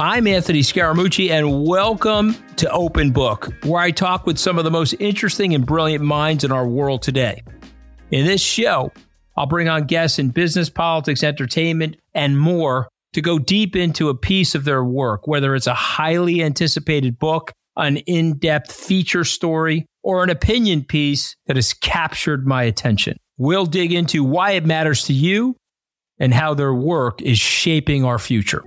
I'm Anthony Scaramucci, and welcome to Open Book, where I talk with some of the most interesting and brilliant minds in our world today. In this show, I'll bring on guests in business, politics, entertainment, and more to go deep into a piece of their work, whether it's a highly anticipated book, an in depth feature story, or an opinion piece that has captured my attention. We'll dig into why it matters to you and how their work is shaping our future.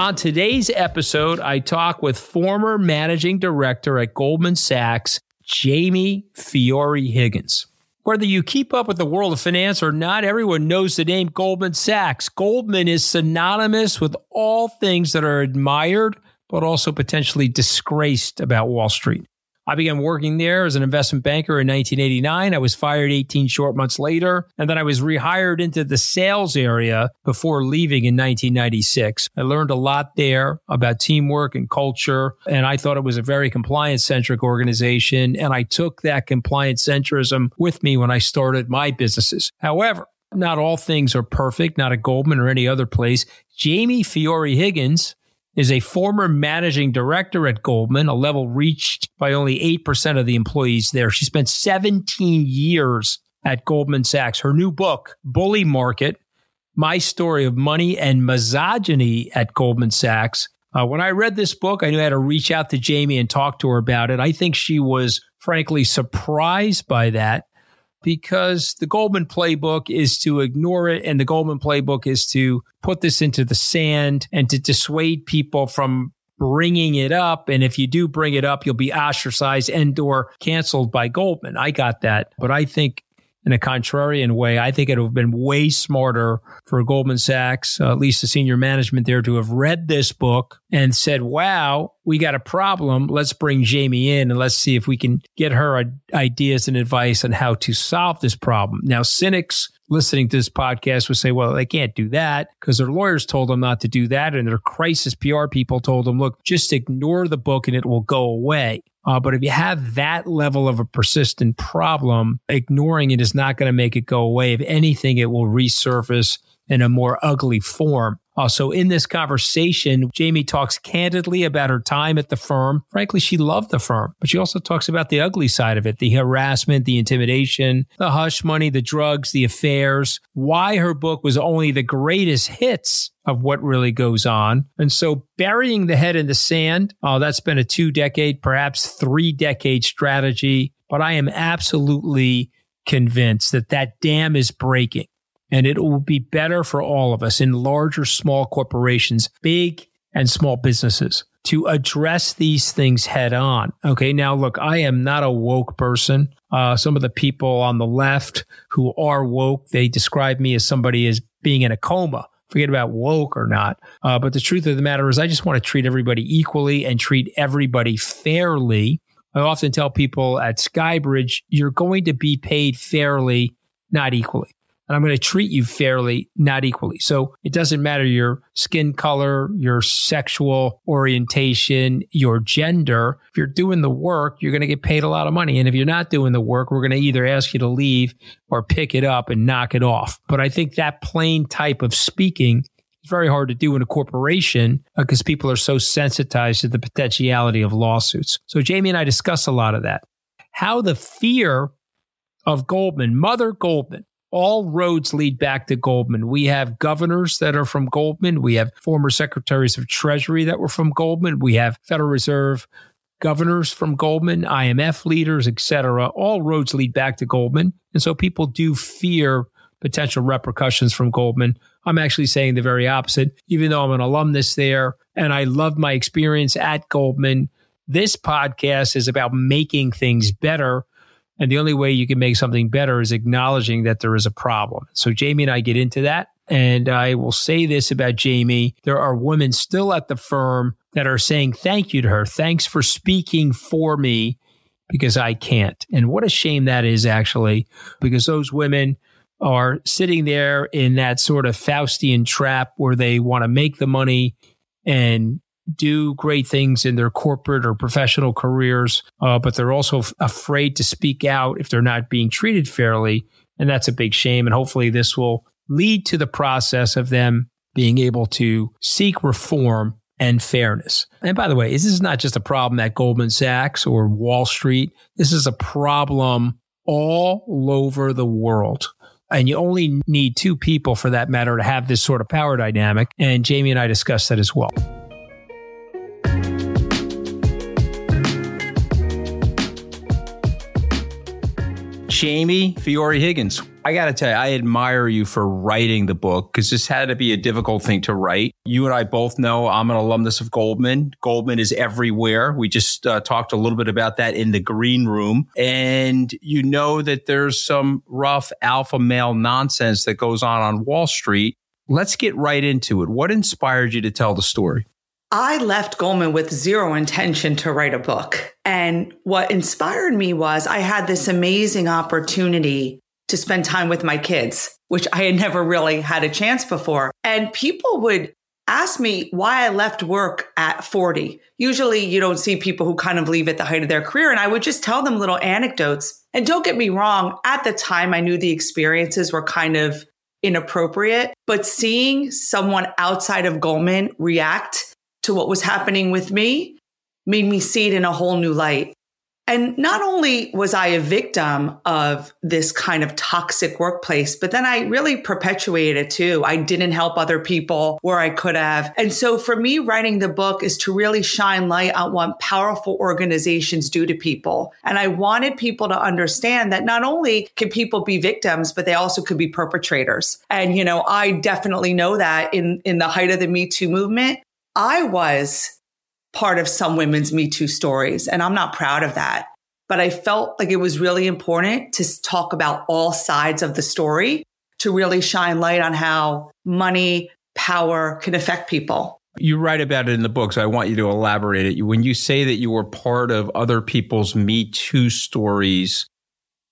On today's episode, I talk with former managing director at Goldman Sachs, Jamie Fiore Higgins. Whether you keep up with the world of finance or not, everyone knows the name Goldman Sachs. Goldman is synonymous with all things that are admired, but also potentially disgraced about Wall Street. I began working there as an investment banker in 1989. I was fired 18 short months later, and then I was rehired into the sales area before leaving in 1996. I learned a lot there about teamwork and culture, and I thought it was a very compliance centric organization. And I took that compliance centrism with me when I started my businesses. However, not all things are perfect, not at Goldman or any other place. Jamie Fiore Higgins is a former managing director at Goldman, a level reached by only 8% of the employees there. She spent 17 years at Goldman Sachs. Her new book, Bully Market My Story of Money and Misogyny at Goldman Sachs. Uh, when I read this book, I knew I had to reach out to Jamie and talk to her about it. I think she was frankly surprised by that because the Goldman playbook is to ignore it and the Goldman playbook is to put this into the sand and to dissuade people from bringing it up and if you do bring it up you'll be ostracized and or canceled by Goldman. I got that, but I think in a contrarian way, I think it would have been way smarter for Goldman Sachs, uh, at least the senior management there, to have read this book and said, wow, we got a problem. Let's bring Jamie in and let's see if we can get her ideas and advice on how to solve this problem. Now, cynics listening to this podcast would say, well, they can't do that because their lawyers told them not to do that. And their crisis PR people told them, look, just ignore the book and it will go away. Uh, but if you have that level of a persistent problem, ignoring it is not going to make it go away. If anything, it will resurface in a more ugly form. Uh, so in this conversation, Jamie talks candidly about her time at the firm. Frankly, she loved the firm, but she also talks about the ugly side of it, the harassment, the intimidation, the hush money, the drugs, the affairs, why her book was only the greatest hits of what really goes on. And so burying the head in the sand, uh, that's been a two decade, perhaps three decade strategy. But I am absolutely convinced that that dam is breaking and it will be better for all of us in large or small corporations, big and small businesses to address these things head on. Okay. Now, look, I am not a woke person. Uh, some of the people on the left who are woke, they describe me as somebody as being in a coma. Forget about woke or not. Uh, but the truth of the matter is, I just want to treat everybody equally and treat everybody fairly. I often tell people at Skybridge, you're going to be paid fairly, not equally and I'm going to treat you fairly, not equally. So it doesn't matter your skin color, your sexual orientation, your gender. If you're doing the work, you're going to get paid a lot of money. And if you're not doing the work, we're going to either ask you to leave or pick it up and knock it off. But I think that plain type of speaking is very hard to do in a corporation because uh, people are so sensitized to the potentiality of lawsuits. So Jamie and I discuss a lot of that. How the fear of Goldman, Mother Goldman, all roads lead back to Goldman. We have governors that are from Goldman. We have former secretaries of Treasury that were from Goldman. We have Federal Reserve governors from Goldman, IMF leaders, etc. All roads lead back to Goldman. And so people do fear potential repercussions from Goldman. I'm actually saying the very opposite. Even though I'm an alumnus there and I love my experience at Goldman, this podcast is about making things better and the only way you can make something better is acknowledging that there is a problem. So Jamie and I get into that. And I will say this about Jamie. There are women still at the firm that are saying thank you to her. Thanks for speaking for me because I can't. And what a shame that is actually, because those women are sitting there in that sort of Faustian trap where they want to make the money and do great things in their corporate or professional careers, uh, but they're also f- afraid to speak out if they're not being treated fairly. And that's a big shame. And hopefully, this will lead to the process of them being able to seek reform and fairness. And by the way, this is not just a problem at Goldman Sachs or Wall Street. This is a problem all over the world. And you only need two people for that matter to have this sort of power dynamic. And Jamie and I discussed that as well. Jamie Fiore Higgins. I got to tell you, I admire you for writing the book because this had to be a difficult thing to write. You and I both know I'm an alumnus of Goldman. Goldman is everywhere. We just uh, talked a little bit about that in the green room. And you know that there's some rough alpha male nonsense that goes on on Wall Street. Let's get right into it. What inspired you to tell the story? I left Goldman with zero intention to write a book. And what inspired me was I had this amazing opportunity to spend time with my kids, which I had never really had a chance before. And people would ask me why I left work at 40. Usually you don't see people who kind of leave at the height of their career. And I would just tell them little anecdotes. And don't get me wrong, at the time, I knew the experiences were kind of inappropriate, but seeing someone outside of Goldman react to what was happening with me made me see it in a whole new light. And not only was I a victim of this kind of toxic workplace, but then I really perpetuated it too. I didn't help other people where I could have. And so for me, writing the book is to really shine light on what powerful organizations do to people. And I wanted people to understand that not only can people be victims, but they also could be perpetrators. And, you know, I definitely know that in, in the height of the Me Too movement, I was part of some women's Me Too stories, and I'm not proud of that. But I felt like it was really important to talk about all sides of the story to really shine light on how money, power can affect people. You write about it in the book, so I want you to elaborate it. When you say that you were part of other people's Me Too stories,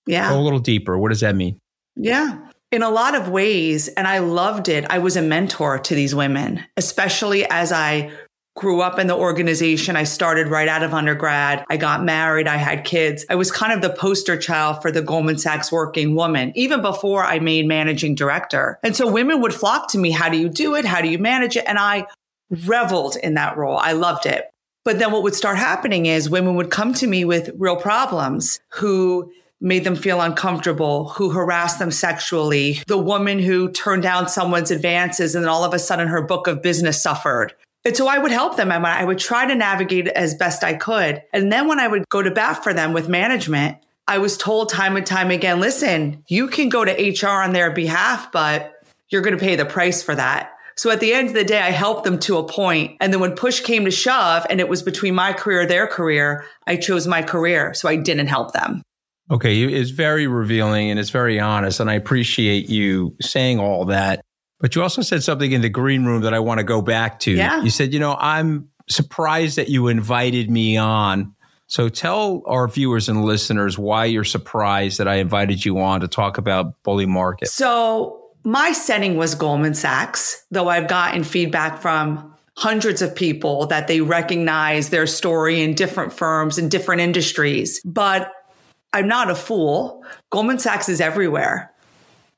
yeah. go a little deeper. What does that mean? Yeah. In a lot of ways, and I loved it, I was a mentor to these women, especially as I grew up in the organization. I started right out of undergrad. I got married. I had kids. I was kind of the poster child for the Goldman Sachs working woman, even before I made managing director. And so women would flock to me. How do you do it? How do you manage it? And I reveled in that role. I loved it. But then what would start happening is women would come to me with real problems who made them feel uncomfortable, who harassed them sexually, the woman who turned down someone's advances and then all of a sudden her book of business suffered. And so I would help them. I would try to navigate as best I could. And then when I would go to bat for them with management, I was told time and time again, listen, you can go to HR on their behalf, but you're going to pay the price for that. So at the end of the day, I helped them to a point. And then when push came to shove and it was between my career, their career, I chose my career. So I didn't help them. Okay. It's very revealing and it's very honest. And I appreciate you saying all that. But you also said something in the green room that I want to go back to. Yeah. You said, you know, I'm surprised that you invited me on. So tell our viewers and listeners why you're surprised that I invited you on to talk about bully market. So my setting was Goldman Sachs, though I've gotten feedback from hundreds of people that they recognize their story in different firms in different industries. But I'm not a fool. Goldman Sachs is everywhere.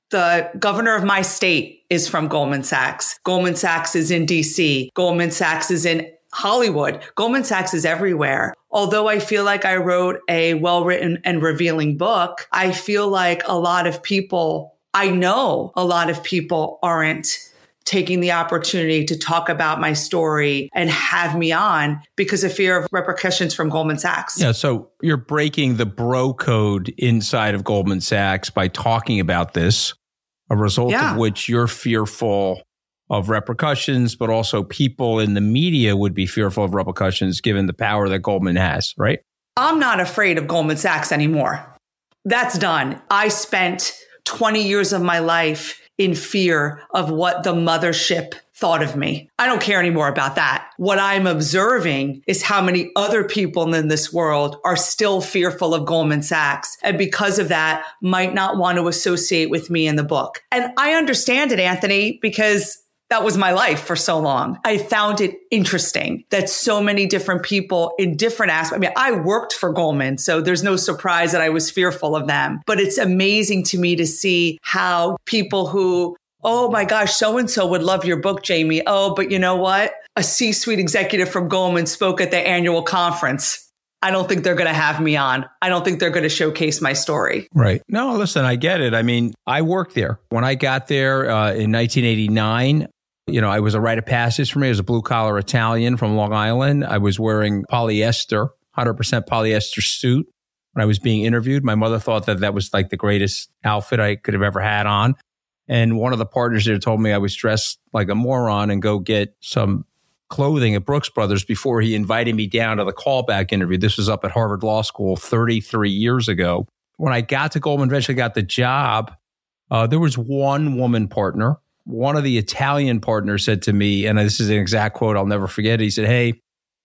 The governor of my state is from Goldman Sachs. Goldman Sachs is in DC. Goldman Sachs is in Hollywood. Goldman Sachs is everywhere. Although I feel like I wrote a well written and revealing book, I feel like a lot of people, I know a lot of people aren't taking the opportunity to talk about my story and have me on because of fear of repercussions from Goldman Sachs. Yeah. So you're breaking the bro code inside of Goldman Sachs by talking about this a result yeah. of which you're fearful of repercussions, but also people in the media would be fearful of repercussions given the power that Goldman has, right? I'm not afraid of Goldman Sachs anymore. That's done. I spent 20 years of my life in fear of what the mothership thought of me. I don't care anymore about that. What I'm observing is how many other people in this world are still fearful of Goldman Sachs. And because of that, might not want to associate with me in the book. And I understand it, Anthony, because that was my life for so long. I found it interesting that so many different people in different aspects. I mean, I worked for Goldman, so there's no surprise that I was fearful of them, but it's amazing to me to see how people who Oh my gosh, so and so would love your book, Jamie. Oh, but you know what? A C suite executive from Goldman spoke at the annual conference. I don't think they're going to have me on. I don't think they're going to showcase my story. Right. No, listen, I get it. I mean, I worked there. When I got there uh, in 1989, you know, I was a rite of passage for me. I was a blue collar Italian from Long Island. I was wearing polyester, 100% polyester suit when I was being interviewed. My mother thought that that was like the greatest outfit I could have ever had on. And one of the partners there told me I was dressed like a moron and go get some clothing at Brooks Brothers before he invited me down to the callback interview. This was up at Harvard Law School 33 years ago. When I got to Goldman, eventually got the job, uh, there was one woman partner. One of the Italian partners said to me, and this is an exact quote, I'll never forget. He said, Hey,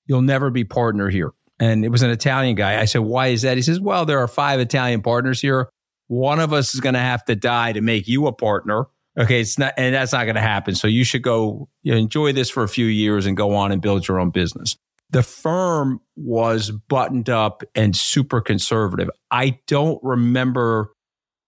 you'll never be partner here. And it was an Italian guy. I said, Why is that? He says, Well, there are five Italian partners here. One of us is going to have to die to make you a partner. Okay, it's not, and that's not going to happen. So you should go you know, enjoy this for a few years and go on and build your own business. The firm was buttoned up and super conservative. I don't remember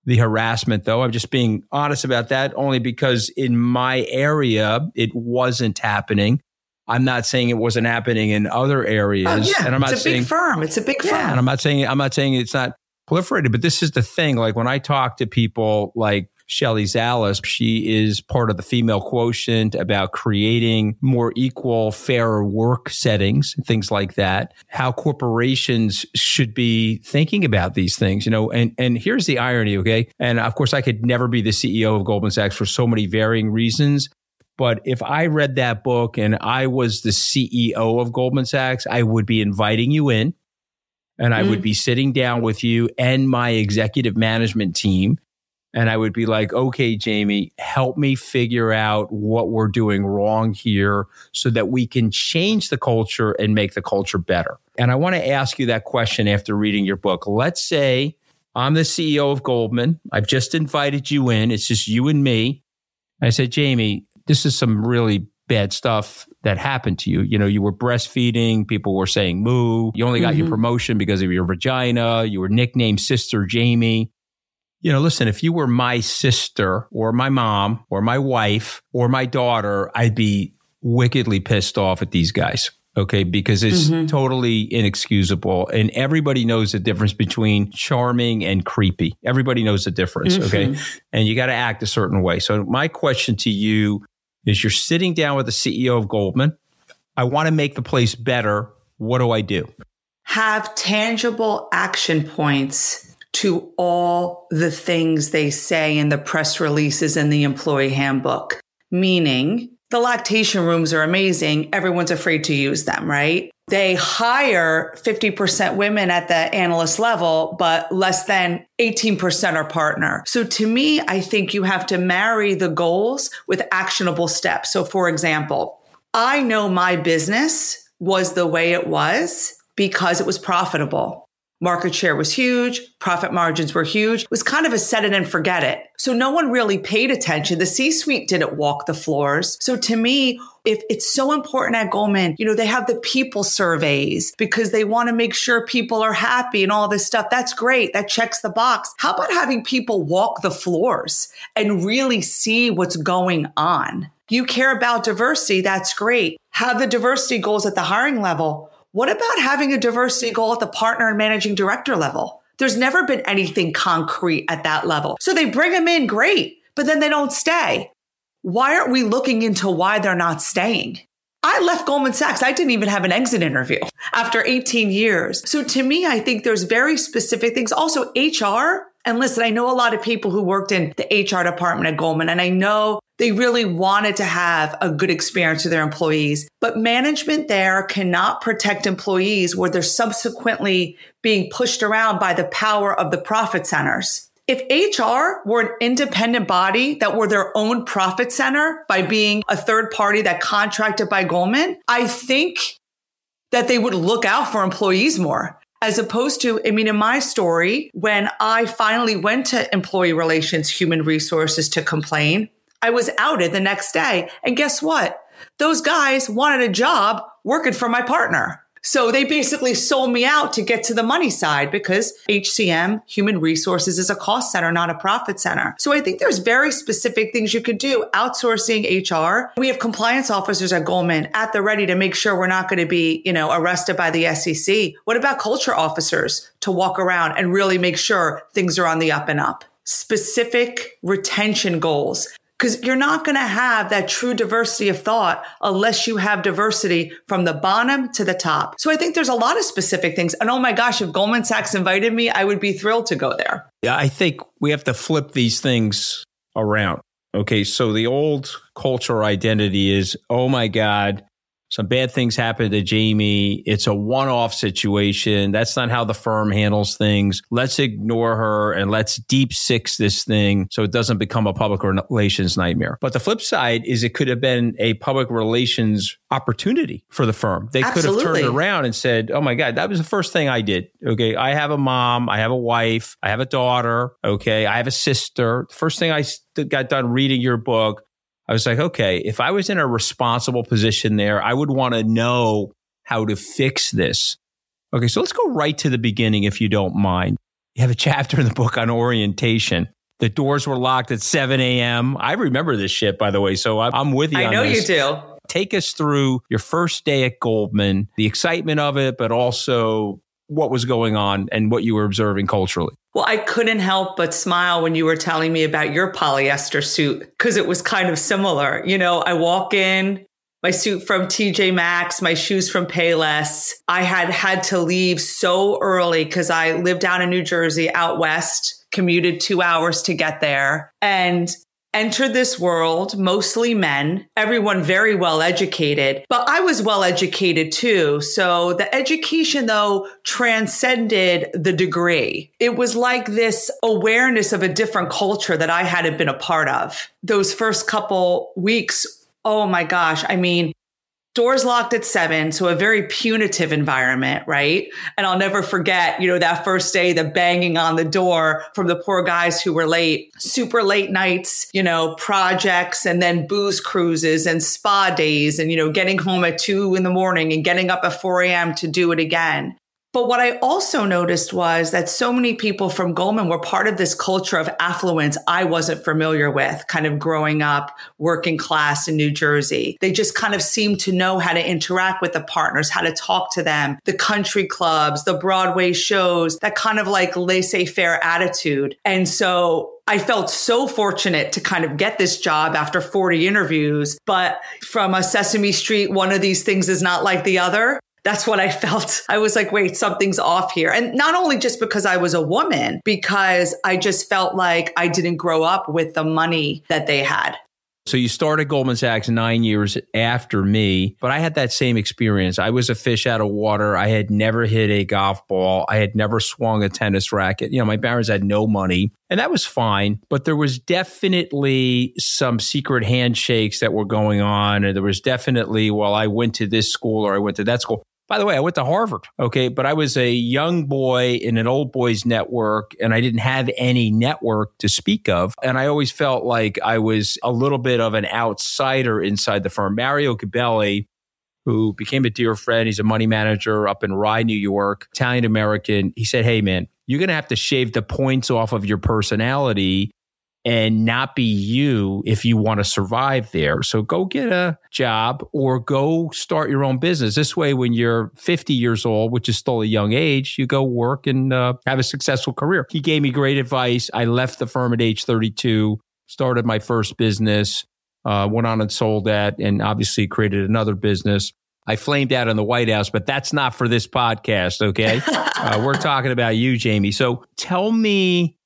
the harassment though. I'm just being honest about that only because in my area, it wasn't happening. I'm not saying it wasn't happening in other areas. Oh, yeah. And I'm not it's a saying, big firm. It's a big firm. Yeah, and I'm not saying I'm not saying it's not proliferated, but this is the thing. Like when I talk to people like Shelley Zalis. She is part of the female quotient about creating more equal, fairer work settings, things like that. How corporations should be thinking about these things, you know, and, and here's the irony. Okay. And of course, I could never be the CEO of Goldman Sachs for so many varying reasons. But if I read that book and I was the CEO of Goldman Sachs, I would be inviting you in and I mm. would be sitting down with you and my executive management team and I would be like, okay, Jamie, help me figure out what we're doing wrong here so that we can change the culture and make the culture better. And I want to ask you that question after reading your book. Let's say I'm the CEO of Goldman. I've just invited you in. It's just you and me. I said, Jamie, this is some really bad stuff that happened to you. You know, you were breastfeeding, people were saying moo. You only got mm-hmm. your promotion because of your vagina. You were nicknamed Sister Jamie you know, listen, if you were my sister or my mom or my wife or my daughter, I'd be wickedly pissed off at these guys. Okay. Because it's mm-hmm. totally inexcusable. And everybody knows the difference between charming and creepy. Everybody knows the difference. Mm-hmm. Okay. And you got to act a certain way. So, my question to you is you're sitting down with the CEO of Goldman. I want to make the place better. What do I do? Have tangible action points to all the things they say in the press releases and the employee handbook. Meaning, the lactation rooms are amazing. Everyone's afraid to use them, right? They hire 50% women at the analyst level, but less than 18% are partner. So to me, I think you have to marry the goals with actionable steps. So for example, I know my business was the way it was because it was profitable. Market share was huge. Profit margins were huge. It was kind of a set it and forget it. So no one really paid attention. The C suite didn't walk the floors. So to me, if it's so important at Goldman, you know, they have the people surveys because they want to make sure people are happy and all this stuff. That's great. That checks the box. How about having people walk the floors and really see what's going on? You care about diversity. That's great. Have the diversity goals at the hiring level what about having a diversity goal at the partner and managing director level? There's never been anything concrete at that level. So they bring them in, great, but then they don't stay. Why aren't we looking into why they're not staying? I left Goldman Sachs. I didn't even have an exit interview after 18 years. So to me, I think there's very specific things. Also, HR. And listen, I know a lot of people who worked in the HR department at Goldman, and I know they really wanted to have a good experience with their employees, but management there cannot protect employees where they're subsequently being pushed around by the power of the profit centers. If HR were an independent body that were their own profit center by being a third party that contracted by Goldman, I think that they would look out for employees more. As opposed to, I mean, in my story, when I finally went to employee relations, human resources to complain, I was outed the next day. And guess what? Those guys wanted a job working for my partner. So they basically sold me out to get to the money side because HCM, human resources, is a cost center, not a profit center. So I think there's very specific things you could do outsourcing HR. We have compliance officers at Goldman at the ready to make sure we're not going to be, you know, arrested by the SEC. What about culture officers to walk around and really make sure things are on the up and up? Specific retention goals because you're not going to have that true diversity of thought unless you have diversity from the bottom to the top. So I think there's a lot of specific things. And oh my gosh, if Goldman Sachs invited me, I would be thrilled to go there. Yeah, I think we have to flip these things around. Okay, so the old cultural identity is, oh my God, some bad things happen to Jamie. It's a one off situation. That's not how the firm handles things. Let's ignore her and let's deep six this thing so it doesn't become a public relations nightmare. But the flip side is it could have been a public relations opportunity for the firm. They Absolutely. could have turned around and said, Oh my God, that was the first thing I did. Okay. I have a mom. I have a wife. I have a daughter. Okay. I have a sister. The first thing I got done reading your book I was like, okay, if I was in a responsible position there, I would want to know how to fix this. Okay, so let's go right to the beginning if you don't mind. You have a chapter in the book on orientation. The doors were locked at 7 a.m. I remember this shit, by the way. So I'm with you. I know this. you do. Take us through your first day at Goldman, the excitement of it, but also what was going on and what you were observing culturally. Well, I couldn't help but smile when you were telling me about your polyester suit because it was kind of similar. You know, I walk in, my suit from TJ Maxx, my shoes from Payless. I had had to leave so early because I lived down in New Jersey out west, commuted two hours to get there. And entered this world, mostly men, everyone very well educated, but I was well educated too. So the education though transcended the degree. It was like this awareness of a different culture that I hadn't been a part of. Those first couple weeks, oh my gosh. I mean, doors locked at seven. So a very punitive environment, right? And I'll never forget, you know, that first day, the banging on the door from the poor guys who were late, super late nights, you know, projects and then booze cruises and spa days and, you know, getting home at two in the morning and getting up at 4 a.m. to do it again. But what I also noticed was that so many people from Goldman were part of this culture of affluence I wasn't familiar with, kind of growing up working class in New Jersey. They just kind of seemed to know how to interact with the partners, how to talk to them, the country clubs, the Broadway shows, that kind of like laissez faire attitude. And so I felt so fortunate to kind of get this job after 40 interviews. But from a Sesame Street, one of these things is not like the other that's what I felt. I was like, wait, something's off here. And not only just because I was a woman, because I just felt like I didn't grow up with the money that they had. So you started Goldman Sachs nine years after me, but I had that same experience. I was a fish out of water. I had never hit a golf ball. I had never swung a tennis racket. You know, my parents had no money and that was fine, but there was definitely some secret handshakes that were going on. And there was definitely, well, I went to this school or I went to that school. By the way, I went to Harvard. Okay. But I was a young boy in an old boys network and I didn't have any network to speak of. And I always felt like I was a little bit of an outsider inside the firm. Mario Gabelli, who became a dear friend, he's a money manager up in Rye, New York, Italian American. He said, Hey, man, you're going to have to shave the points off of your personality and not be you if you want to survive there. So go get a job or go start your own business. This way, when you're 50 years old, which is still a young age, you go work and uh, have a successful career. He gave me great advice. I left the firm at age 32, started my first business, uh, went on and sold that, and obviously created another business. I flamed out in the White House, but that's not for this podcast. Okay. uh, we're talking about you, Jamie. So tell me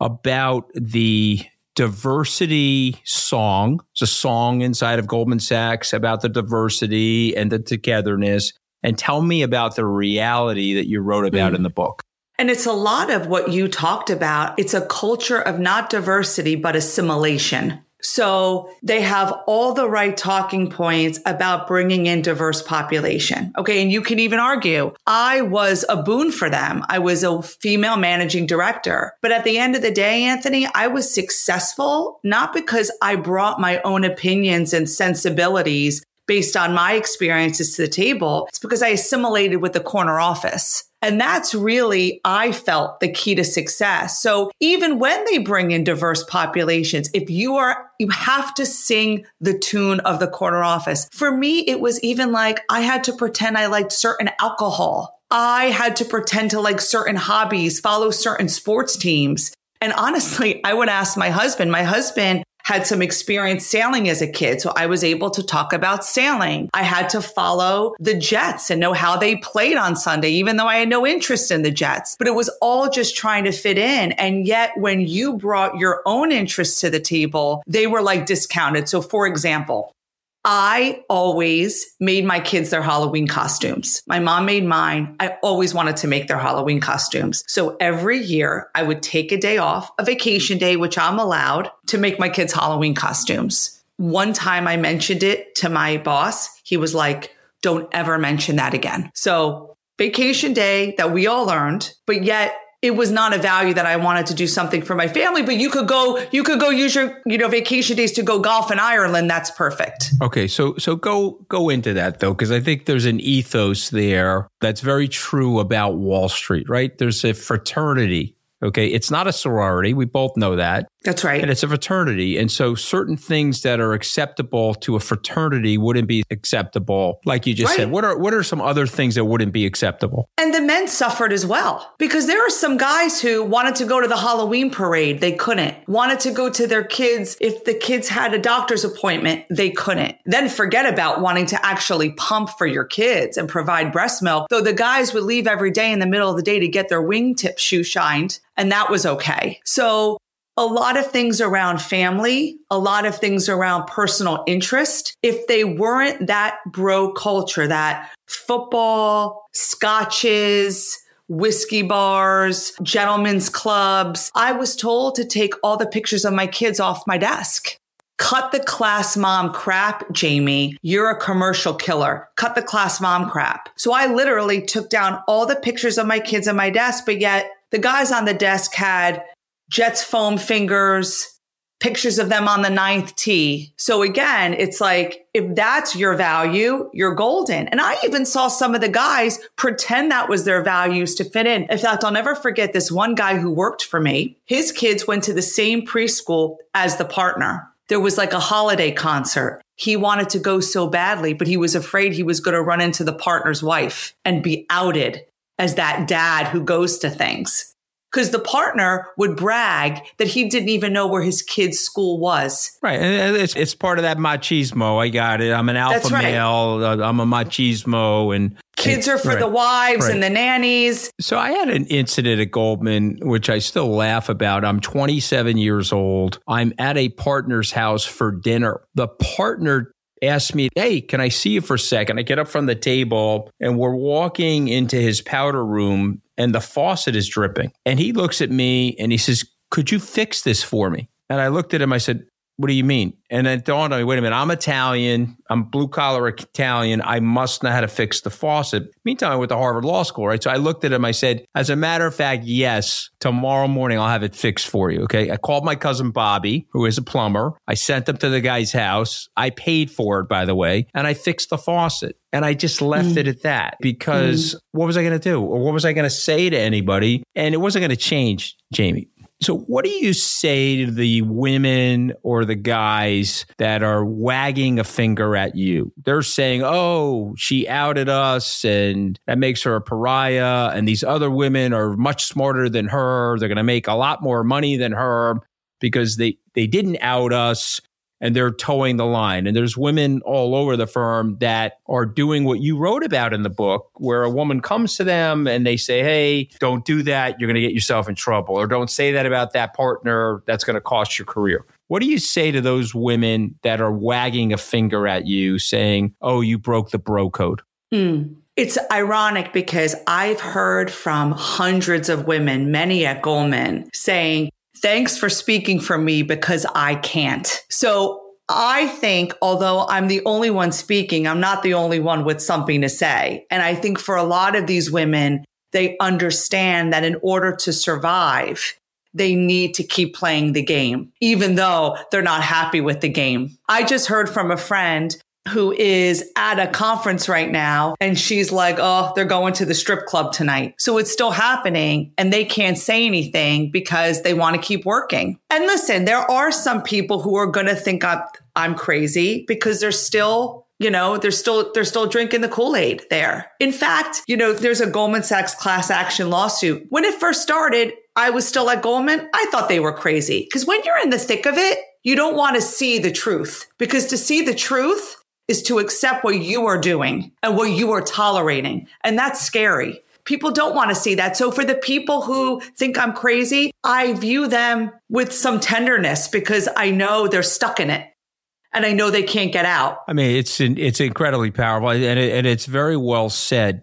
about the diversity song. It's a song inside of Goldman Sachs about the diversity and the togetherness. And tell me about the reality that you wrote about mm. in the book. And it's a lot of what you talked about. It's a culture of not diversity, but assimilation. So they have all the right talking points about bringing in diverse population. Okay. And you can even argue I was a boon for them. I was a female managing director. But at the end of the day, Anthony, I was successful not because I brought my own opinions and sensibilities based on my experiences to the table. It's because I assimilated with the corner office. And that's really, I felt the key to success. So even when they bring in diverse populations, if you are, you have to sing the tune of the corner office. For me, it was even like I had to pretend I liked certain alcohol. I had to pretend to like certain hobbies, follow certain sports teams. And honestly, I would ask my husband, my husband had some experience sailing as a kid. So I was able to talk about sailing. I had to follow the Jets and know how they played on Sunday, even though I had no interest in the Jets. But it was all just trying to fit in. And yet when you brought your own interests to the table, they were like discounted. So for example, I always made my kids their Halloween costumes. My mom made mine. I always wanted to make their Halloween costumes. So every year I would take a day off, a vacation day, which I'm allowed to make my kids Halloween costumes. One time I mentioned it to my boss. He was like, don't ever mention that again. So vacation day that we all earned, but yet it was not a value that I wanted to do something for my family, but you could go, you could go use your, you know, vacation days to go golf in Ireland. That's perfect. Okay. So, so go, go into that though, because I think there's an ethos there that's very true about Wall Street, right? There's a fraternity Okay. It's not a sorority. We both know that. That's right. And it's a fraternity. And so certain things that are acceptable to a fraternity wouldn't be acceptable. Like you just right. said, what are, what are some other things that wouldn't be acceptable? And the men suffered as well because there are some guys who wanted to go to the Halloween parade. They couldn't. Wanted to go to their kids. If the kids had a doctor's appointment, they couldn't. Then forget about wanting to actually pump for your kids and provide breast milk. Though the guys would leave every day in the middle of the day to get their wingtip shoe shined and that was okay. So a lot of things around family, a lot of things around personal interest. If they weren't that bro culture, that football, scotches, whiskey bars, gentlemen's clubs, I was told to take all the pictures of my kids off my desk. Cut the class mom crap, Jamie. You're a commercial killer. Cut the class mom crap. So I literally took down all the pictures of my kids on my desk, but yet the guys on the desk had Jets foam fingers, pictures of them on the ninth tee. So again, it's like, if that's your value, you're golden. And I even saw some of the guys pretend that was their values to fit in. In fact, I'll never forget this one guy who worked for me. His kids went to the same preschool as the partner. There was like a holiday concert. He wanted to go so badly, but he was afraid he was going to run into the partner's wife and be outed as that dad who goes to things. Because the partner would brag that he didn't even know where his kid's school was. Right. And it's, it's part of that machismo. I got it. I'm an alpha right. male. Uh, I'm a machismo. And kids are for right. the wives right. and the nannies. So I had an incident at Goldman, which I still laugh about. I'm 27 years old. I'm at a partner's house for dinner. The partner asked me, Hey, can I see you for a second? I get up from the table and we're walking into his powder room and the faucet is dripping. And he looks at me and he says, Could you fix this for me? And I looked at him. I said, what do you mean? And it dawned on me, wait a minute, I'm Italian. I'm blue collar Italian. I must know how to fix the faucet. Meantime, I went to Harvard Law School, right? So I looked at him. I said, as a matter of fact, yes, tomorrow morning I'll have it fixed for you. Okay. I called my cousin Bobby, who is a plumber. I sent him to the guy's house. I paid for it, by the way, and I fixed the faucet. And I just left mm. it at that because mm. what was I going to do? Or what was I going to say to anybody? And it wasn't going to change, Jamie. So, what do you say to the women or the guys that are wagging a finger at you? They're saying, oh, she outed us and that makes her a pariah. And these other women are much smarter than her. They're going to make a lot more money than her because they, they didn't out us and they're toeing the line. And there's women all over the firm that are doing what you wrote about in the book, where a woman comes to them and they say, Hey, don't do that. You're going to get yourself in trouble. Or don't say that about that partner. That's going to cost your career. What do you say to those women that are wagging a finger at you saying, Oh, you broke the bro code? Mm. It's ironic because I've heard from hundreds of women, many at Goldman, saying, thanks for speaking for me because I can't. So I think, although I'm the only one speaking, I'm not the only one with something to say. And I think for a lot of these women, they understand that in order to survive, they need to keep playing the game, even though they're not happy with the game. I just heard from a friend who is at a conference right now and she's like, Oh, they're going to the strip club tonight. So it's still happening and they can't say anything because they want to keep working. And listen, there are some people who are going to think I'm, I'm crazy because they're still you know they're still they're still drinking the kool-aid there. In fact you know there's a goldman sachs class action lawsuit. When it first started i was still at goldman. I thought they were crazy. Because when you're in the thick of it you don't want to see the truth. Because to see the truth is to accept what you are doing and what you are tolerating. And that's scary. People don't want to see that. So for the people who think I'm crazy, I view them with some tenderness because I know they're stuck in it and I know they can't get out. I mean, it's it's incredibly powerful and, it, and it's very well said.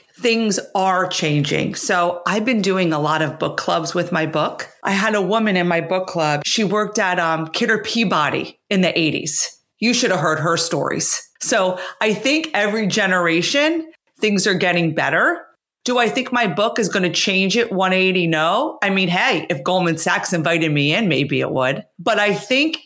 things are changing. So I've been doing a lot of book clubs with my book. I had a woman in my book club. She worked at um, Kidder Peabody in the 80s. You should have heard her stories. So I think every generation, things are getting better. Do I think my book is going to change it 180? No. I mean, hey, if Goldman Sachs invited me in, maybe it would. But I think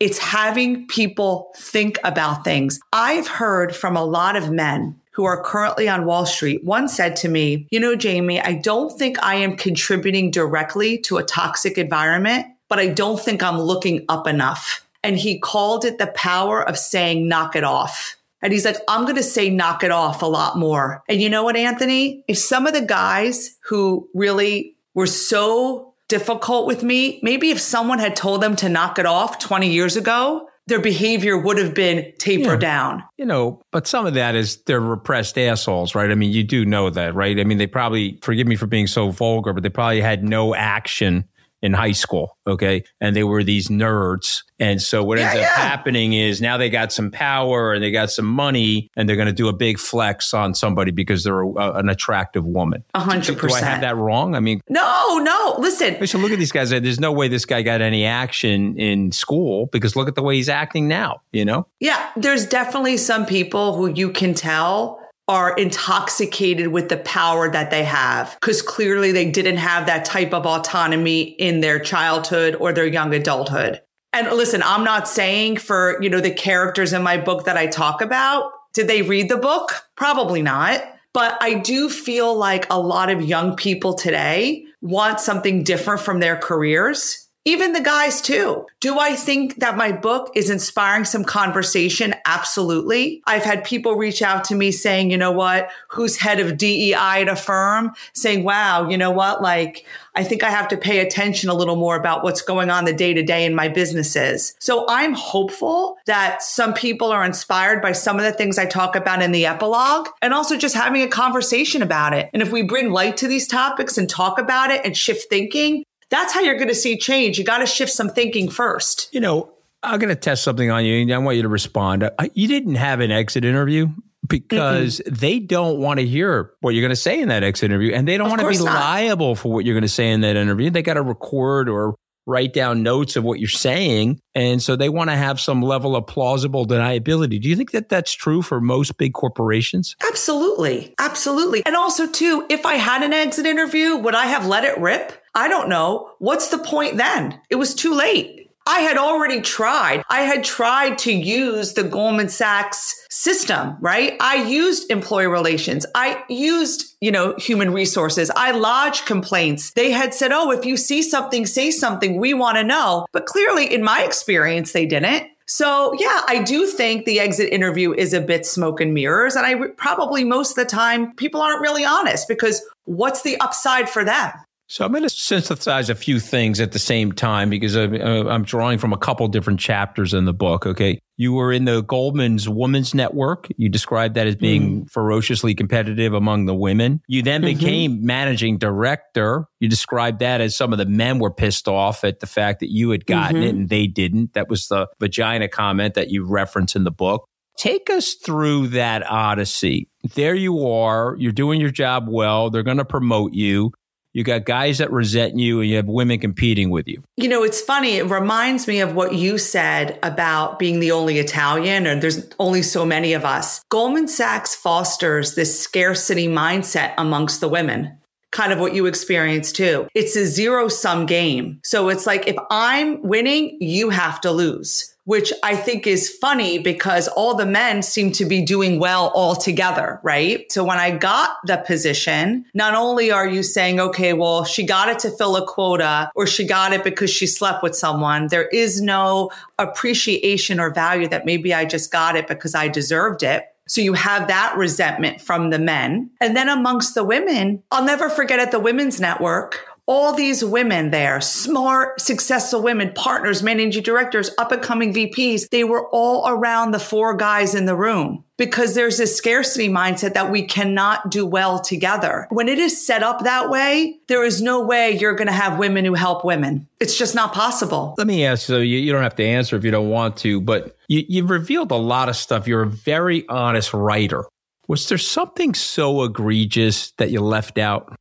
it's having people think about things. I've heard from a lot of men who are currently on Wall Street. One said to me, You know, Jamie, I don't think I am contributing directly to a toxic environment, but I don't think I'm looking up enough. And he called it the power of saying, knock it off. And he's like, I'm going to say knock it off a lot more. And you know what, Anthony? If some of the guys who really were so difficult with me, maybe if someone had told them to knock it off 20 years ago, their behavior would have been tapered yeah. down. You know, but some of that is they're repressed assholes, right? I mean, you do know that, right? I mean, they probably, forgive me for being so vulgar, but they probably had no action in high school. Okay. And they were these nerds. And so what ends up yeah. happening is now they got some power and they got some money and they're going to do a big flex on somebody because they're a, an attractive woman. A hundred percent. Do I have that wrong? I mean, no, no. Listen, I should look at these guys. There's no way this guy got any action in school because look at the way he's acting now, you know? Yeah. There's definitely some people who you can tell are intoxicated with the power that they have because clearly they didn't have that type of autonomy in their childhood or their young adulthood. And listen, I'm not saying for, you know, the characters in my book that I talk about, did they read the book? Probably not. But I do feel like a lot of young people today want something different from their careers even the guys too. Do I think that my book is inspiring some conversation? Absolutely. I've had people reach out to me saying, you know what, who's head of DEI at a firm saying, wow, you know what, like, I think I have to pay attention a little more about what's going on the day to day in my businesses. So I'm hopeful that some people are inspired by some of the things I talk about in the epilogue and also just having a conversation about it. And if we bring light to these topics and talk about it and shift thinking, that's how you're going to see change. You got to shift some thinking first. You know, I'm going to test something on you, and I want you to respond. You didn't have an exit interview because mm they don't want to hear what you're going to say in that exit interview, and they don't want to be not. liable for what you're going to say in that interview. They got to record or write down notes of what you're saying. And so they want to have some level of plausible deniability. Do you think that that's true for most big corporations? Absolutely. Absolutely. And also, too, if I had an exit interview, would I have let it rip? I don't know. What's the point then? It was too late. I had already tried. I had tried to use the Goldman Sachs system, right? I used employee relations. I used, you know, human resources. I lodged complaints. They had said, Oh, if you see something, say something. We want to know. But clearly in my experience, they didn't. So yeah, I do think the exit interview is a bit smoke and mirrors. And I probably most of the time people aren't really honest because what's the upside for them? So I'm going to synthesize a few things at the same time because I'm, uh, I'm, drawing from a couple different chapters in the book. Okay. You were in the Goldman's Women's Network. You described that as being mm. ferociously competitive among the women. You then mm-hmm. became managing director. You described that as some of the men were pissed off at the fact that you had gotten mm-hmm. it and they didn't. That was the vagina comment that you reference in the book. Take us through that odyssey. There you are. You're doing your job well. They're going to promote you you got guys that resent you and you have women competing with you. You know, it's funny. It reminds me of what you said about being the only Italian, or there's only so many of us. Goldman Sachs fosters this scarcity mindset amongst the women kind of what you experience too. It's a zero sum game. So it's like if I'm winning, you have to lose which I think is funny because all the men seem to be doing well all together, right? So when I got the position, not only are you saying, okay, well, she got it to fill a quota or she got it because she slept with someone, there is no appreciation or value that maybe I just got it because I deserved it. So you have that resentment from the men. And then amongst the women, I'll never forget at the women's network, all these women there, smart, successful women, partners, managing directors, up and coming VPs, they were all around the four guys in the room because there's this scarcity mindset that we cannot do well together. When it is set up that way, there is no way you're going to have women who help women. It's just not possible. Let me ask so you, you don't have to answer if you don't want to, but you, you've revealed a lot of stuff. You're a very honest writer. Was there something so egregious that you left out?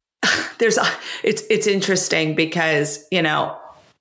There's it's it's interesting because you know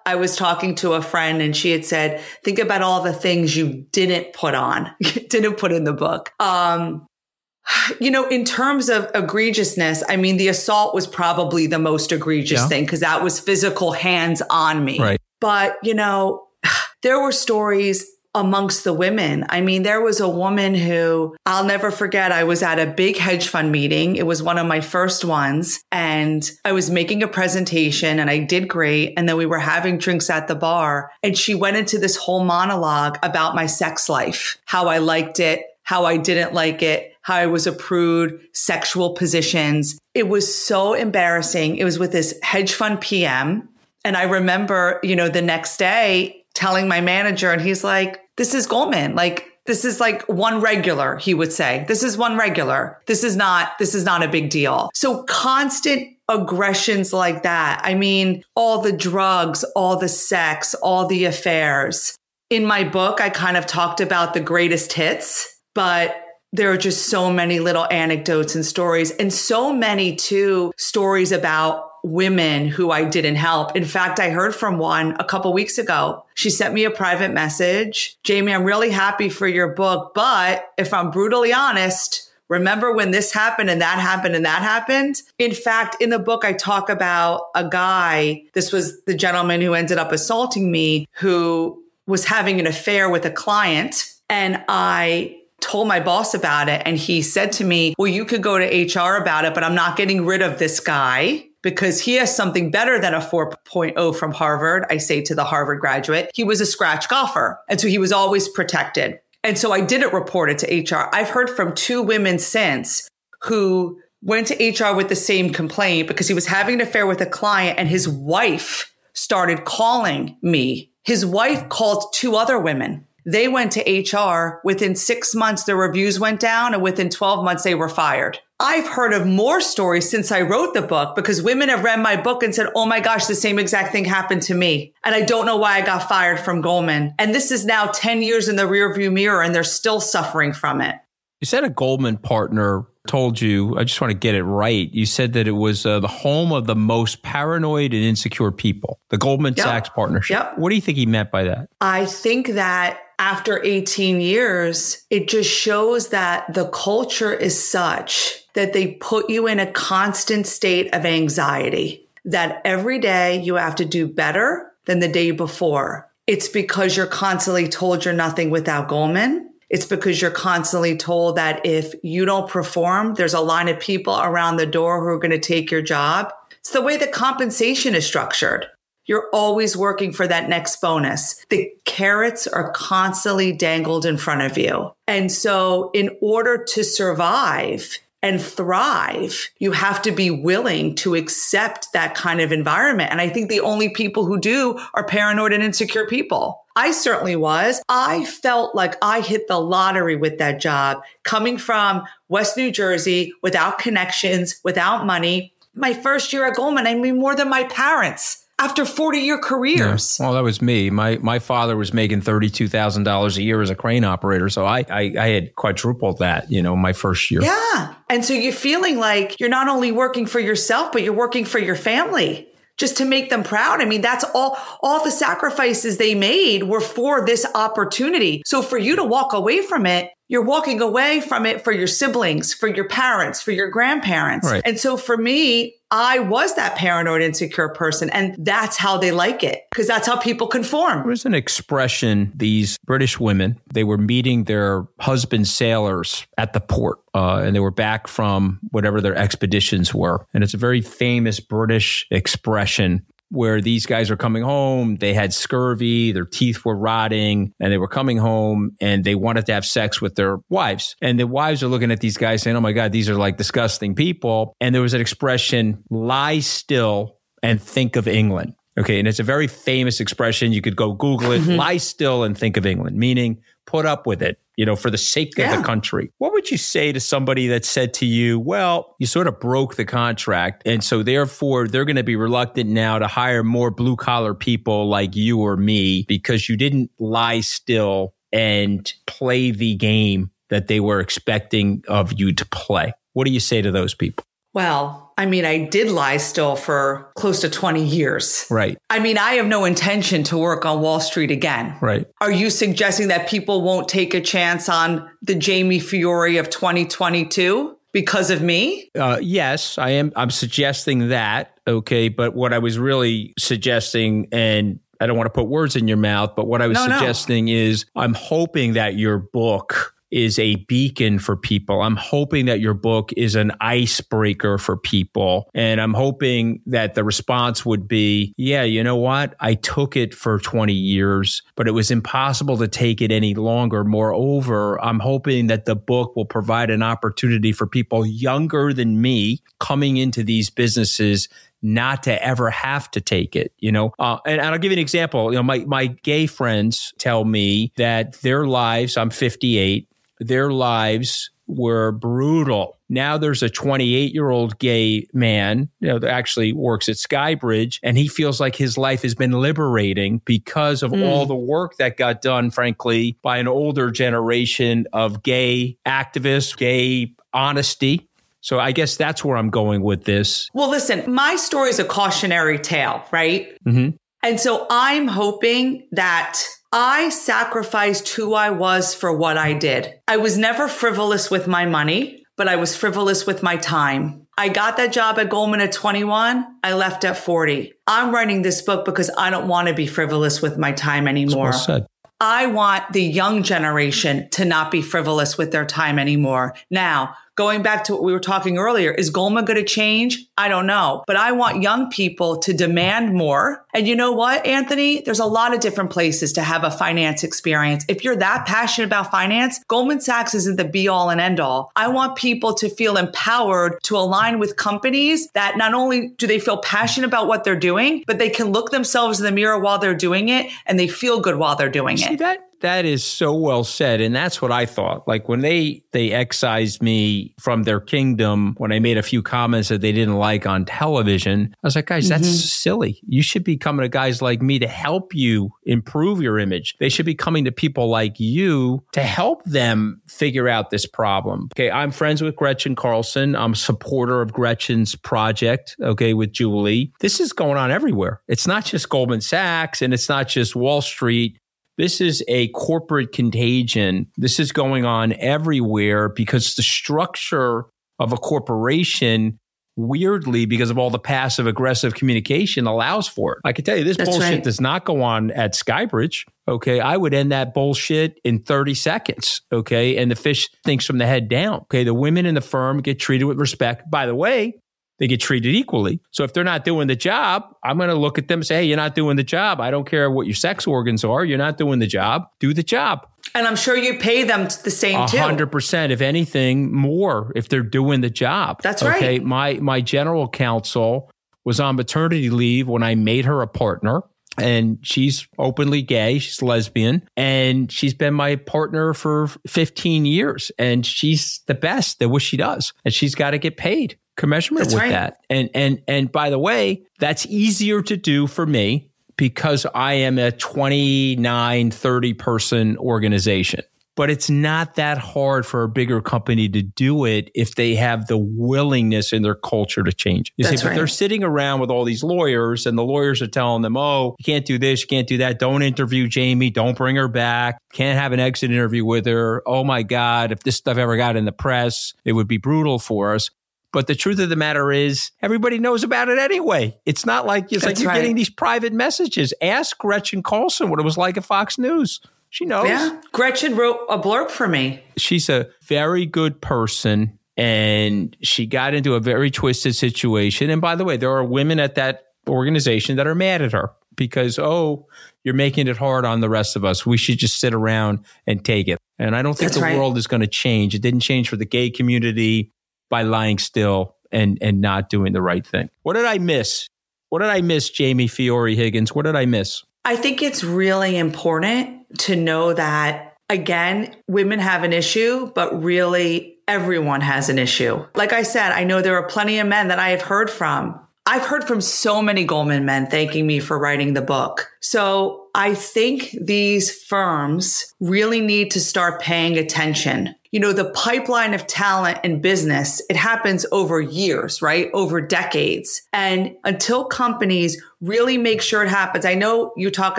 I was talking to a friend and she had said, think about all the things you didn't put on, didn't put in the book. Um, you know, in terms of egregiousness, I mean, the assault was probably the most egregious yeah. thing because that was physical hands on me. Right. But, you know, there were stories amongst the women. I mean, there was a woman who I'll never forget. I was at a big hedge fund meeting. It was one of my first ones and I was making a presentation and I did great. And then we were having drinks at the bar and she went into this whole monologue about my sex life, how I liked it, how I didn't like it, how I was a prude, sexual positions. It was so embarrassing. It was with this hedge fund PM. And I remember, you know, the next day telling my manager, and he's like, This is Goldman. Like, this is like one regular, he would say. This is one regular. This is not, this is not a big deal. So constant aggressions like that. I mean, all the drugs, all the sex, all the affairs. In my book, I kind of talked about the greatest hits, but there are just so many little anecdotes and stories and so many too stories about women who I didn't help. In fact, I heard from one a couple weeks ago. She sent me a private message. Jamie, I'm really happy for your book, but if I'm brutally honest, remember when this happened and that happened and that happened? In fact, in the book, I talk about a guy. This was the gentleman who ended up assaulting me, who was having an affair with a client. And I told my boss about it and he said to me, well, you could go to HR about it, but I'm not getting rid of this guy because he has something better than a 4.0 from Harvard. I say to the Harvard graduate, he was a scratch golfer. And so he was always protected. And so I didn't report it to HR. I've heard from two women since who went to HR with the same complaint because he was having an affair with a client and his wife started calling me. His wife called two other women they went to HR. Within six months, their reviews went down, and within 12 months, they were fired. I've heard of more stories since I wrote the book because women have read my book and said, Oh my gosh, the same exact thing happened to me. And I don't know why I got fired from Goldman. And this is now 10 years in the rearview mirror and they're still suffering from it. You said a Goldman partner told you, I just want to get it right. You said that it was uh, the home of the most paranoid and insecure people, the Goldman yep. Sachs partnership. Yep. What do you think he meant by that? I think that after 18 years, it just shows that the culture is such that they put you in a constant state of anxiety, that every day you have to do better than the day before. It's because you're constantly told you're nothing without Goldman. It's because you're constantly told that if you don't perform, there's a line of people around the door who are going to take your job. It's the way the compensation is structured. You're always working for that next bonus. The carrots are constantly dangled in front of you. And so in order to survive, and thrive, you have to be willing to accept that kind of environment. And I think the only people who do are paranoid and insecure people. I certainly was. I felt like I hit the lottery with that job coming from West New Jersey without connections, without money. My first year at Goldman, I mean, more than my parents after 40 year careers. Yeah. Well, that was me. My my father was making $32,000 a year as a crane operator. So I, I, I had quadrupled that, you know, my first year. Yeah. And so you're feeling like you're not only working for yourself, but you're working for your family just to make them proud. I mean, that's all, all the sacrifices they made were for this opportunity. So for you to walk away from it, you're walking away from it for your siblings, for your parents, for your grandparents. Right. And so for me, I was that paranoid, insecure person. And that's how they like it because that's how people conform. There was an expression, these British women, they were meeting their husband sailors at the port uh, and they were back from whatever their expeditions were. And it's a very famous British expression where these guys are coming home. They had scurvy, their teeth were rotting, and they were coming home and they wanted to have sex with their wives. And the wives are looking at these guys saying, Oh my God, these are like disgusting people. And there was an expression, lie still and think of England. Okay. And it's a very famous expression. You could go Google it, mm-hmm. lie still and think of England, meaning put up with it, you know, for the sake yeah. of the country. What would you say to somebody that said to you, well, you sort of broke the contract. And so therefore they're going to be reluctant now to hire more blue collar people like you or me because you didn't lie still and play the game that they were expecting of you to play. What do you say to those people? Well, I mean, I did lie still for close to 20 years. Right. I mean, I have no intention to work on Wall Street again. Right. Are you suggesting that people won't take a chance on the Jamie Fiore of 2022? Because of me? Uh, yes, I am. I'm suggesting that. Okay. But what I was really suggesting, and I don't want to put words in your mouth, but what I was no, suggesting no. is I'm hoping that your book is a beacon for people. I'm hoping that your book is an icebreaker for people. And I'm hoping that the response would be, yeah, you know what? I took it for 20 years, but it was impossible to take it any longer. Moreover, I'm hoping that the book will provide an opportunity for people younger than me coming into these businesses not to ever have to take it, you know. Uh, and, and, I'll give you an example. You know, my my gay friends tell me that their lives. I'm 58 their lives were brutal. Now there's a 28 year old gay man, you know, that actually works at Skybridge, and he feels like his life has been liberating because of mm. all the work that got done, frankly, by an older generation of gay activists, gay honesty. So I guess that's where I'm going with this. Well, listen, my story is a cautionary tale, right? Mm-hmm. And so I'm hoping that I sacrificed who I was for what I did. I was never frivolous with my money, but I was frivolous with my time. I got that job at Goldman at 21. I left at 40. I'm writing this book because I don't want to be frivolous with my time anymore. Well I want the young generation to not be frivolous with their time anymore. Now, going back to what we were talking earlier, is Goldman going to change? I don't know, but I want young people to demand more. And you know what, Anthony? There's a lot of different places to have a finance experience. If you're that passionate about finance, Goldman Sachs isn't the be all and end all. I want people to feel empowered to align with companies that not only do they feel passionate about what they're doing, but they can look themselves in the mirror while they're doing it and they feel good while they're doing See it. that that is so well said and that's what i thought. Like when they they excised me from their kingdom when i made a few comments that they didn't like on television i was like guys that's mm-hmm. silly. You should be coming to guys like me to help you improve your image. They should be coming to people like you to help them figure out this problem. Okay i'm friends with gretchen carlson. I'm a supporter of gretchen's project okay with julie this is going on everywhere. It's not just goldman sachs and it's not just wall street this is a corporate contagion. This is going on everywhere because the structure of a corporation, weirdly, because of all the passive aggressive communication, allows for it. I can tell you this That's bullshit right. does not go on at Skybridge. Okay. I would end that bullshit in 30 seconds. Okay. And the fish thinks from the head down. Okay. The women in the firm get treated with respect. By the way, they get treated equally. So if they're not doing the job, I'm going to look at them and say, hey, you're not doing the job. I don't care what your sex organs are. You're not doing the job. Do the job. And I'm sure you pay them the same A too. hundred percent. If anything, more if they're doing the job. That's Okay. right. My my general counsel was on maternity leave when I made her a partner. And she's openly gay. She's lesbian. And she's been my partner for 15 years. And she's the best at what she does. And she's got to get paid commensurate That's with right. that. And and and by the way, that's easier to do for me because I am a 29, 30 person organization. But it's not that hard for a bigger company to do it if they have the willingness in their culture to change. You That's see, but they're sitting around with all these lawyers and the lawyers are telling them, oh, you can't do this, you can't do that. Don't interview Jamie. Don't bring her back. Can't have an exit interview with her. Oh my God, if this stuff ever got in the press, it would be brutal for us. But the truth of the matter is, everybody knows about it anyway. It's not like it's like you're right. getting these private messages. Ask Gretchen Carlson what it was like at Fox News. She knows. Yeah. Gretchen wrote a blurb for me. She's a very good person and she got into a very twisted situation. And by the way, there are women at that organization that are mad at her because, oh, you're making it hard on the rest of us. We should just sit around and take it. And I don't think That's the right. world is going to change. It didn't change for the gay community by lying still and and not doing the right thing. What did I miss? What did I miss, Jamie Fiore Higgins? What did I miss? I think it's really important to know that, again, women have an issue, but really everyone has an issue. Like I said, I know there are plenty of men that I have heard from. I've heard from so many Goldman men thanking me for writing the book. So I think these firms really need to start paying attention. You know, the pipeline of talent in business, it happens over years, right? Over decades. And until companies really make sure it happens, I know you talk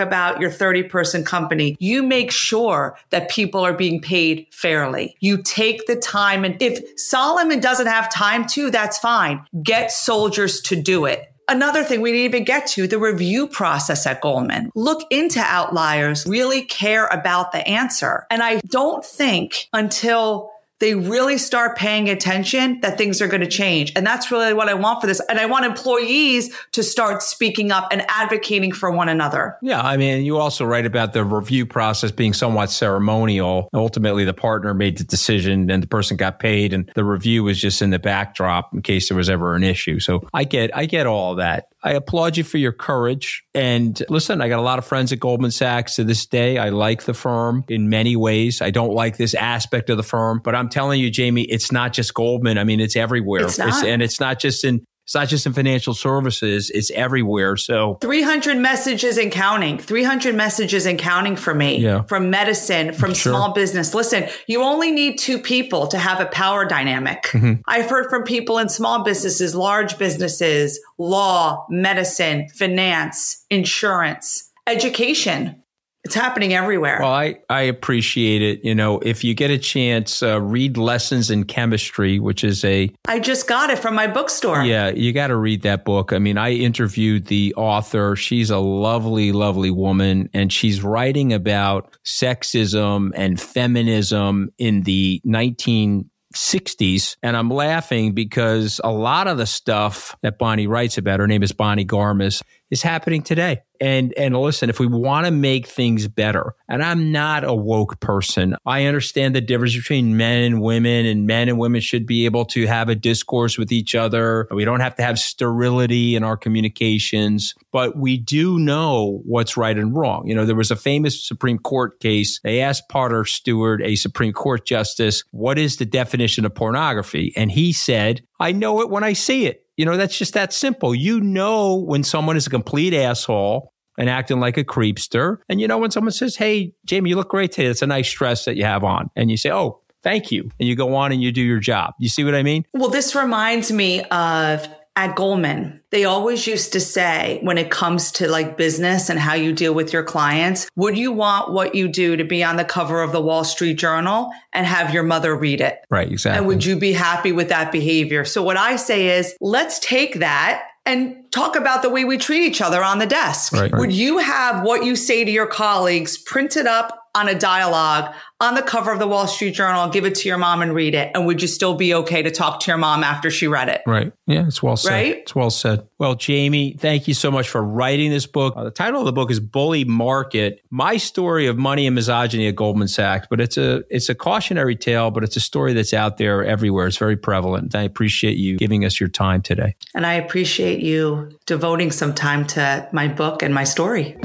about your 30 person company, you make sure that people are being paid fairly. You take the time. And if Solomon doesn't have time to, that's fine. Get soldiers to do it. Another thing we didn't even get to the review process at Goldman. Look into outliers, really care about the answer. And I don't think until they really start paying attention that things are going to change. And that's really what I want for this. And I want employees to start speaking up and advocating for one another. Yeah, I mean, you also write about the review process being somewhat ceremonial. Ultimately, the partner made the decision and the person got paid and the review was just in the backdrop in case there was ever an issue. So I get I get all that. I applaud you for your courage. And listen, I got a lot of friends at Goldman Sachs to this day. I like the firm in many ways. I don't like this aspect of the firm, but I'm telling you, Jamie, it's not just Goldman. I mean, it's everywhere. It's not. and it's not just in it's not just in financial services, it's everywhere. So 300 messages and counting 300 messages and counting for me Yeah. from medicine from Sure. small business listen you only need two people to have a power dynamic Mm-hmm. i've heard from people in small businesses large businesses law medicine finance insurance education It's happening everywhere. Well, I, I appreciate it. You know, if you get a chance, uh, read Lessons in Chemistry, which is a. I just got it from my bookstore. Yeah, you got to read that book. I mean, I interviewed the author. She's a lovely, lovely woman, and she's writing about sexism and feminism in the 19 60s. And I'm laughing because a lot of the stuff that Bonnie writes about, her name is Bonnie Garmus, is happening today. And and listen, if we want to make things better, and I'm not a woke person, I understand the difference between men and women, and men and women should be able to have a discourse with each other. We don't have to have sterility in our communications, but we do know what's right and wrong. You know, there was a famous Supreme Court case. They asked Potter Stewart, a Supreme Court justice, what is the definition of pornography? And he said, I know it when I see it. You know, that's just that simple. You know when someone is a complete asshole and acting like a creepster. And you know when someone says, Hey, Jamie, you look great today. It's a nice dress that you have on. And you say, Oh, thank you. And you go on and you do your job. You see what I mean? Well, this reminds me of at Goldman, they always used to say when it comes to like business and how you deal with your clients, would you want what you do to be on the cover of the Wall Street Journal and have your mother read it? Right, exactly. And would you be happy with that behavior? So what I say is let's take that and talk about the way we treat each other on the desk. Right, right. Would you have what you say to your colleagues printed up on a dialogue on the cover of the Wall Street Journal, give it to your mom and read it? And would you still be okay to talk to your mom after she read it? Right. Yeah, it's well said. Right? It's well said. Well, Jamie, thank you so much for writing this book. Uh, the title of the book is Bully Market: My Story of Money and Misogyny at Goldman Sachs. But it's a it's a cautionary tale, but it's a story that's out there everywhere. It's very prevalent. I appreciate you giving us your time today. And I appreciate you devoting some time to my book and my story.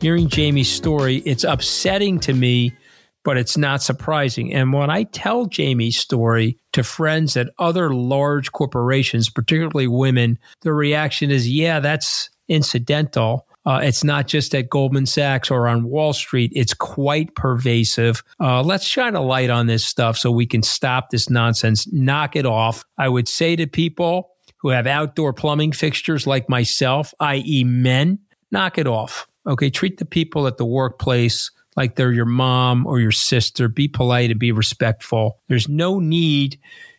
Hearing Jamie's story, it's upsetting to me, but it's not surprising. And when I tell Jamie's story to friends at other large corporations, particularly women, the reaction is, yeah, that's incidental. Uh, it's not just at Goldman Sachs or on Wall Street. It's quite pervasive. Uh, let's shine a light on this stuff so we can stop this nonsense, knock it off. I would say to people who have outdoor plumbing fixtures like myself, i.e., men, knock it off. Okay. Treat the people at the workplace like they're your mom or your sister. Be polite and be respectful. There's no need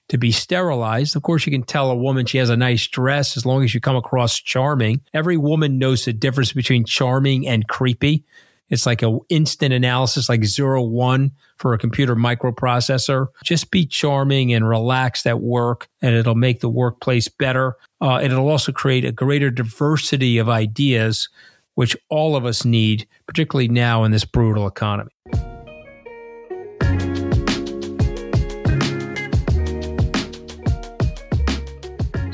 to be sterilized. Of course, you can tell a woman she has a nice dress as long as you come across charming. Every woman knows the difference between charming and creepy. It's like an instant analysis, like zero one for a computer microprocessor. Just be charming and relaxed at work, and it'll make the workplace better. Uh, and it'll also create a greater diversity of ideas which all of us need, particularly now in this brutal economy.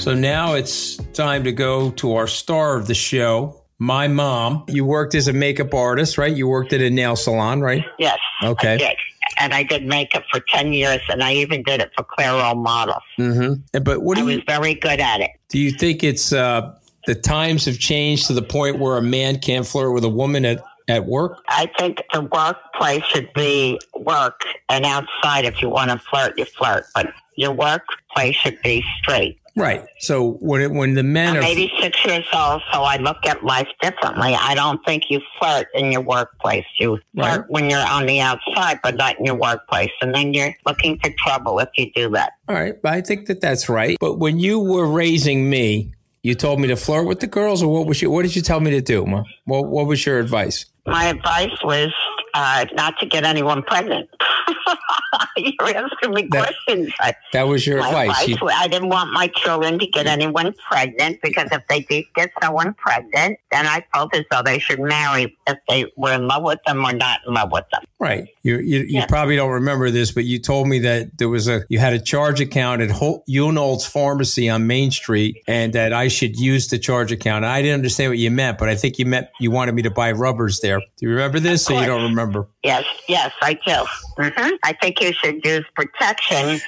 So now it's time to go to our star of the show, my mom. You worked as a makeup artist, right? You worked at a nail salon, right? Yes. Okay. I did. And I did makeup for 10 years, and I even did it for Clairol Models. Mm-hmm. But what I do was you very good at it. do? You think it's uh, the times have changed to the point where a man can't flirt with a woman at at work? I think the workplace should be work, and outside, if you want to flirt, you flirt. But your workplace should be straight. Right. So when it, when the men I'm are 86 years old, so I look at life differently. I don't think you flirt in your workplace. You flirt Right. when you're on the outside, but not in your workplace. And then you're looking for trouble if you do that. All right, But I think that that's right. But when you were raising me, you told me to flirt with the girls, or what was you? What did you tell me to do, Ma? What What was your advice? My advice was uh, not to get anyone pregnant. You're asking me That- questions. That was your my advice. advice You- I didn't want my children to get anyone pregnant because if they did get someone pregnant, then I felt as though they should marry if they were in love with them or not in love with them. right. You you, you Yeah. probably don't remember this, but you told me that there was a you had a charge account at Hol- Unolds Pharmacy on Main Street, and that I should use the charge account. I didn't understand what you meant, but I think you meant you wanted me to buy rubbers there. Do you remember this, or you don't remember? Yes, yes, I do. hmm I think you should use protection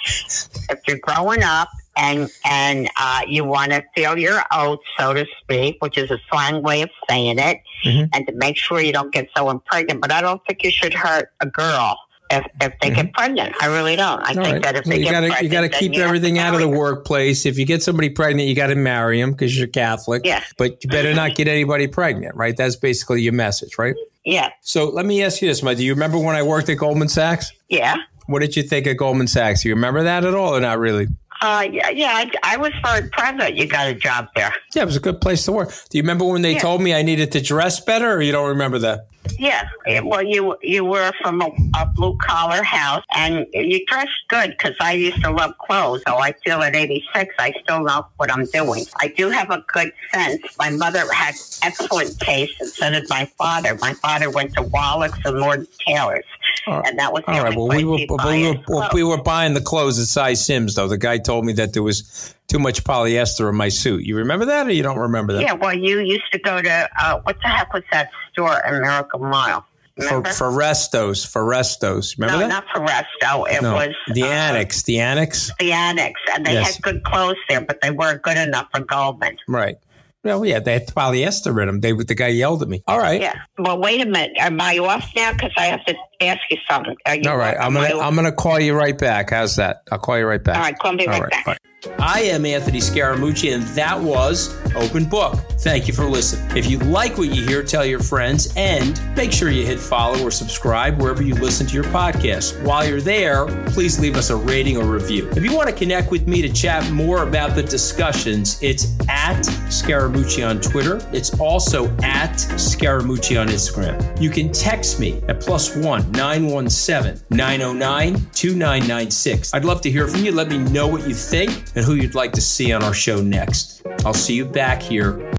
if you're growing up and and uh, you want to feel your oats, so to speak, which is a slang way of saying it, Mhm. and to make sure you don't get someone pregnant. But I don't think you should hurt a girl if, if they get pregnant. I really don't. I All think right. that if Well, they you get gotta pregnant, you keep have to everything out of the them. workplace. If you get somebody pregnant, you got to marry them because you're Catholic. Yeah. But you better not get anybody pregnant, right? That's basically your message, right? Yeah, So let me ask you this, Mike. Do you remember when I worked at Goldman Sachs? yeah. What did you think of Goldman Sachs? Do you remember that at all or not really? Uh, yeah, yeah. I, I was very proud that you got a job there. Yeah, it was a good place to work. Do you remember when they Yeah. told me I needed to dress better or you don't remember that? Yeah. Well, you you were from a, a blue collar house, and you dressed good because I used to love clothes. So I feel at 86, I still know what I'm doing. I do have a good sense. My mother had excellent taste, and so did my father. My father went to Wallach's and Lord Taylor's, and that was All right. Well, we were, he'd but buy we, were, well, we were buying the clothes at size Syms, though. The guy told me that there was too much polyester in my suit. You remember that or you don't remember that? Yeah, well, you used to go to uh, what the heck was that store Miracle Mile? For, Remember? Forestos. Forestos. Remember no, that? not Foresto. It no. was the uh, Annex. The Annex. The Annex, and they Yes. had good clothes there, but they weren't good enough for Goldman. Right. Well, yeah, they had polyester in them. They, the guy yelled at me. All right. Yeah. Well, wait a minute. Am I off now? Because I have to ask you something. Are you All right. I'm gonna? I'm gonna call you right back. How's that? I'll call you right back. All right, call me All right back. bye. I am Anthony Scaramucci, and that was Open Book. Thank you for listening. If you like what you hear, tell your friends, and make sure you hit follow or subscribe wherever you listen to your podcast. While you're there, please leave us a rating or review. If you want to connect with me to chat more about the discussions, it's at Scaramucci on Twitter. It's also at Scaramucci on Instagram. You can text me at plus one 917 909 2996. I'd love to hear from you. Let me know what you think and who you'd like to see on our show next. I'll see you back here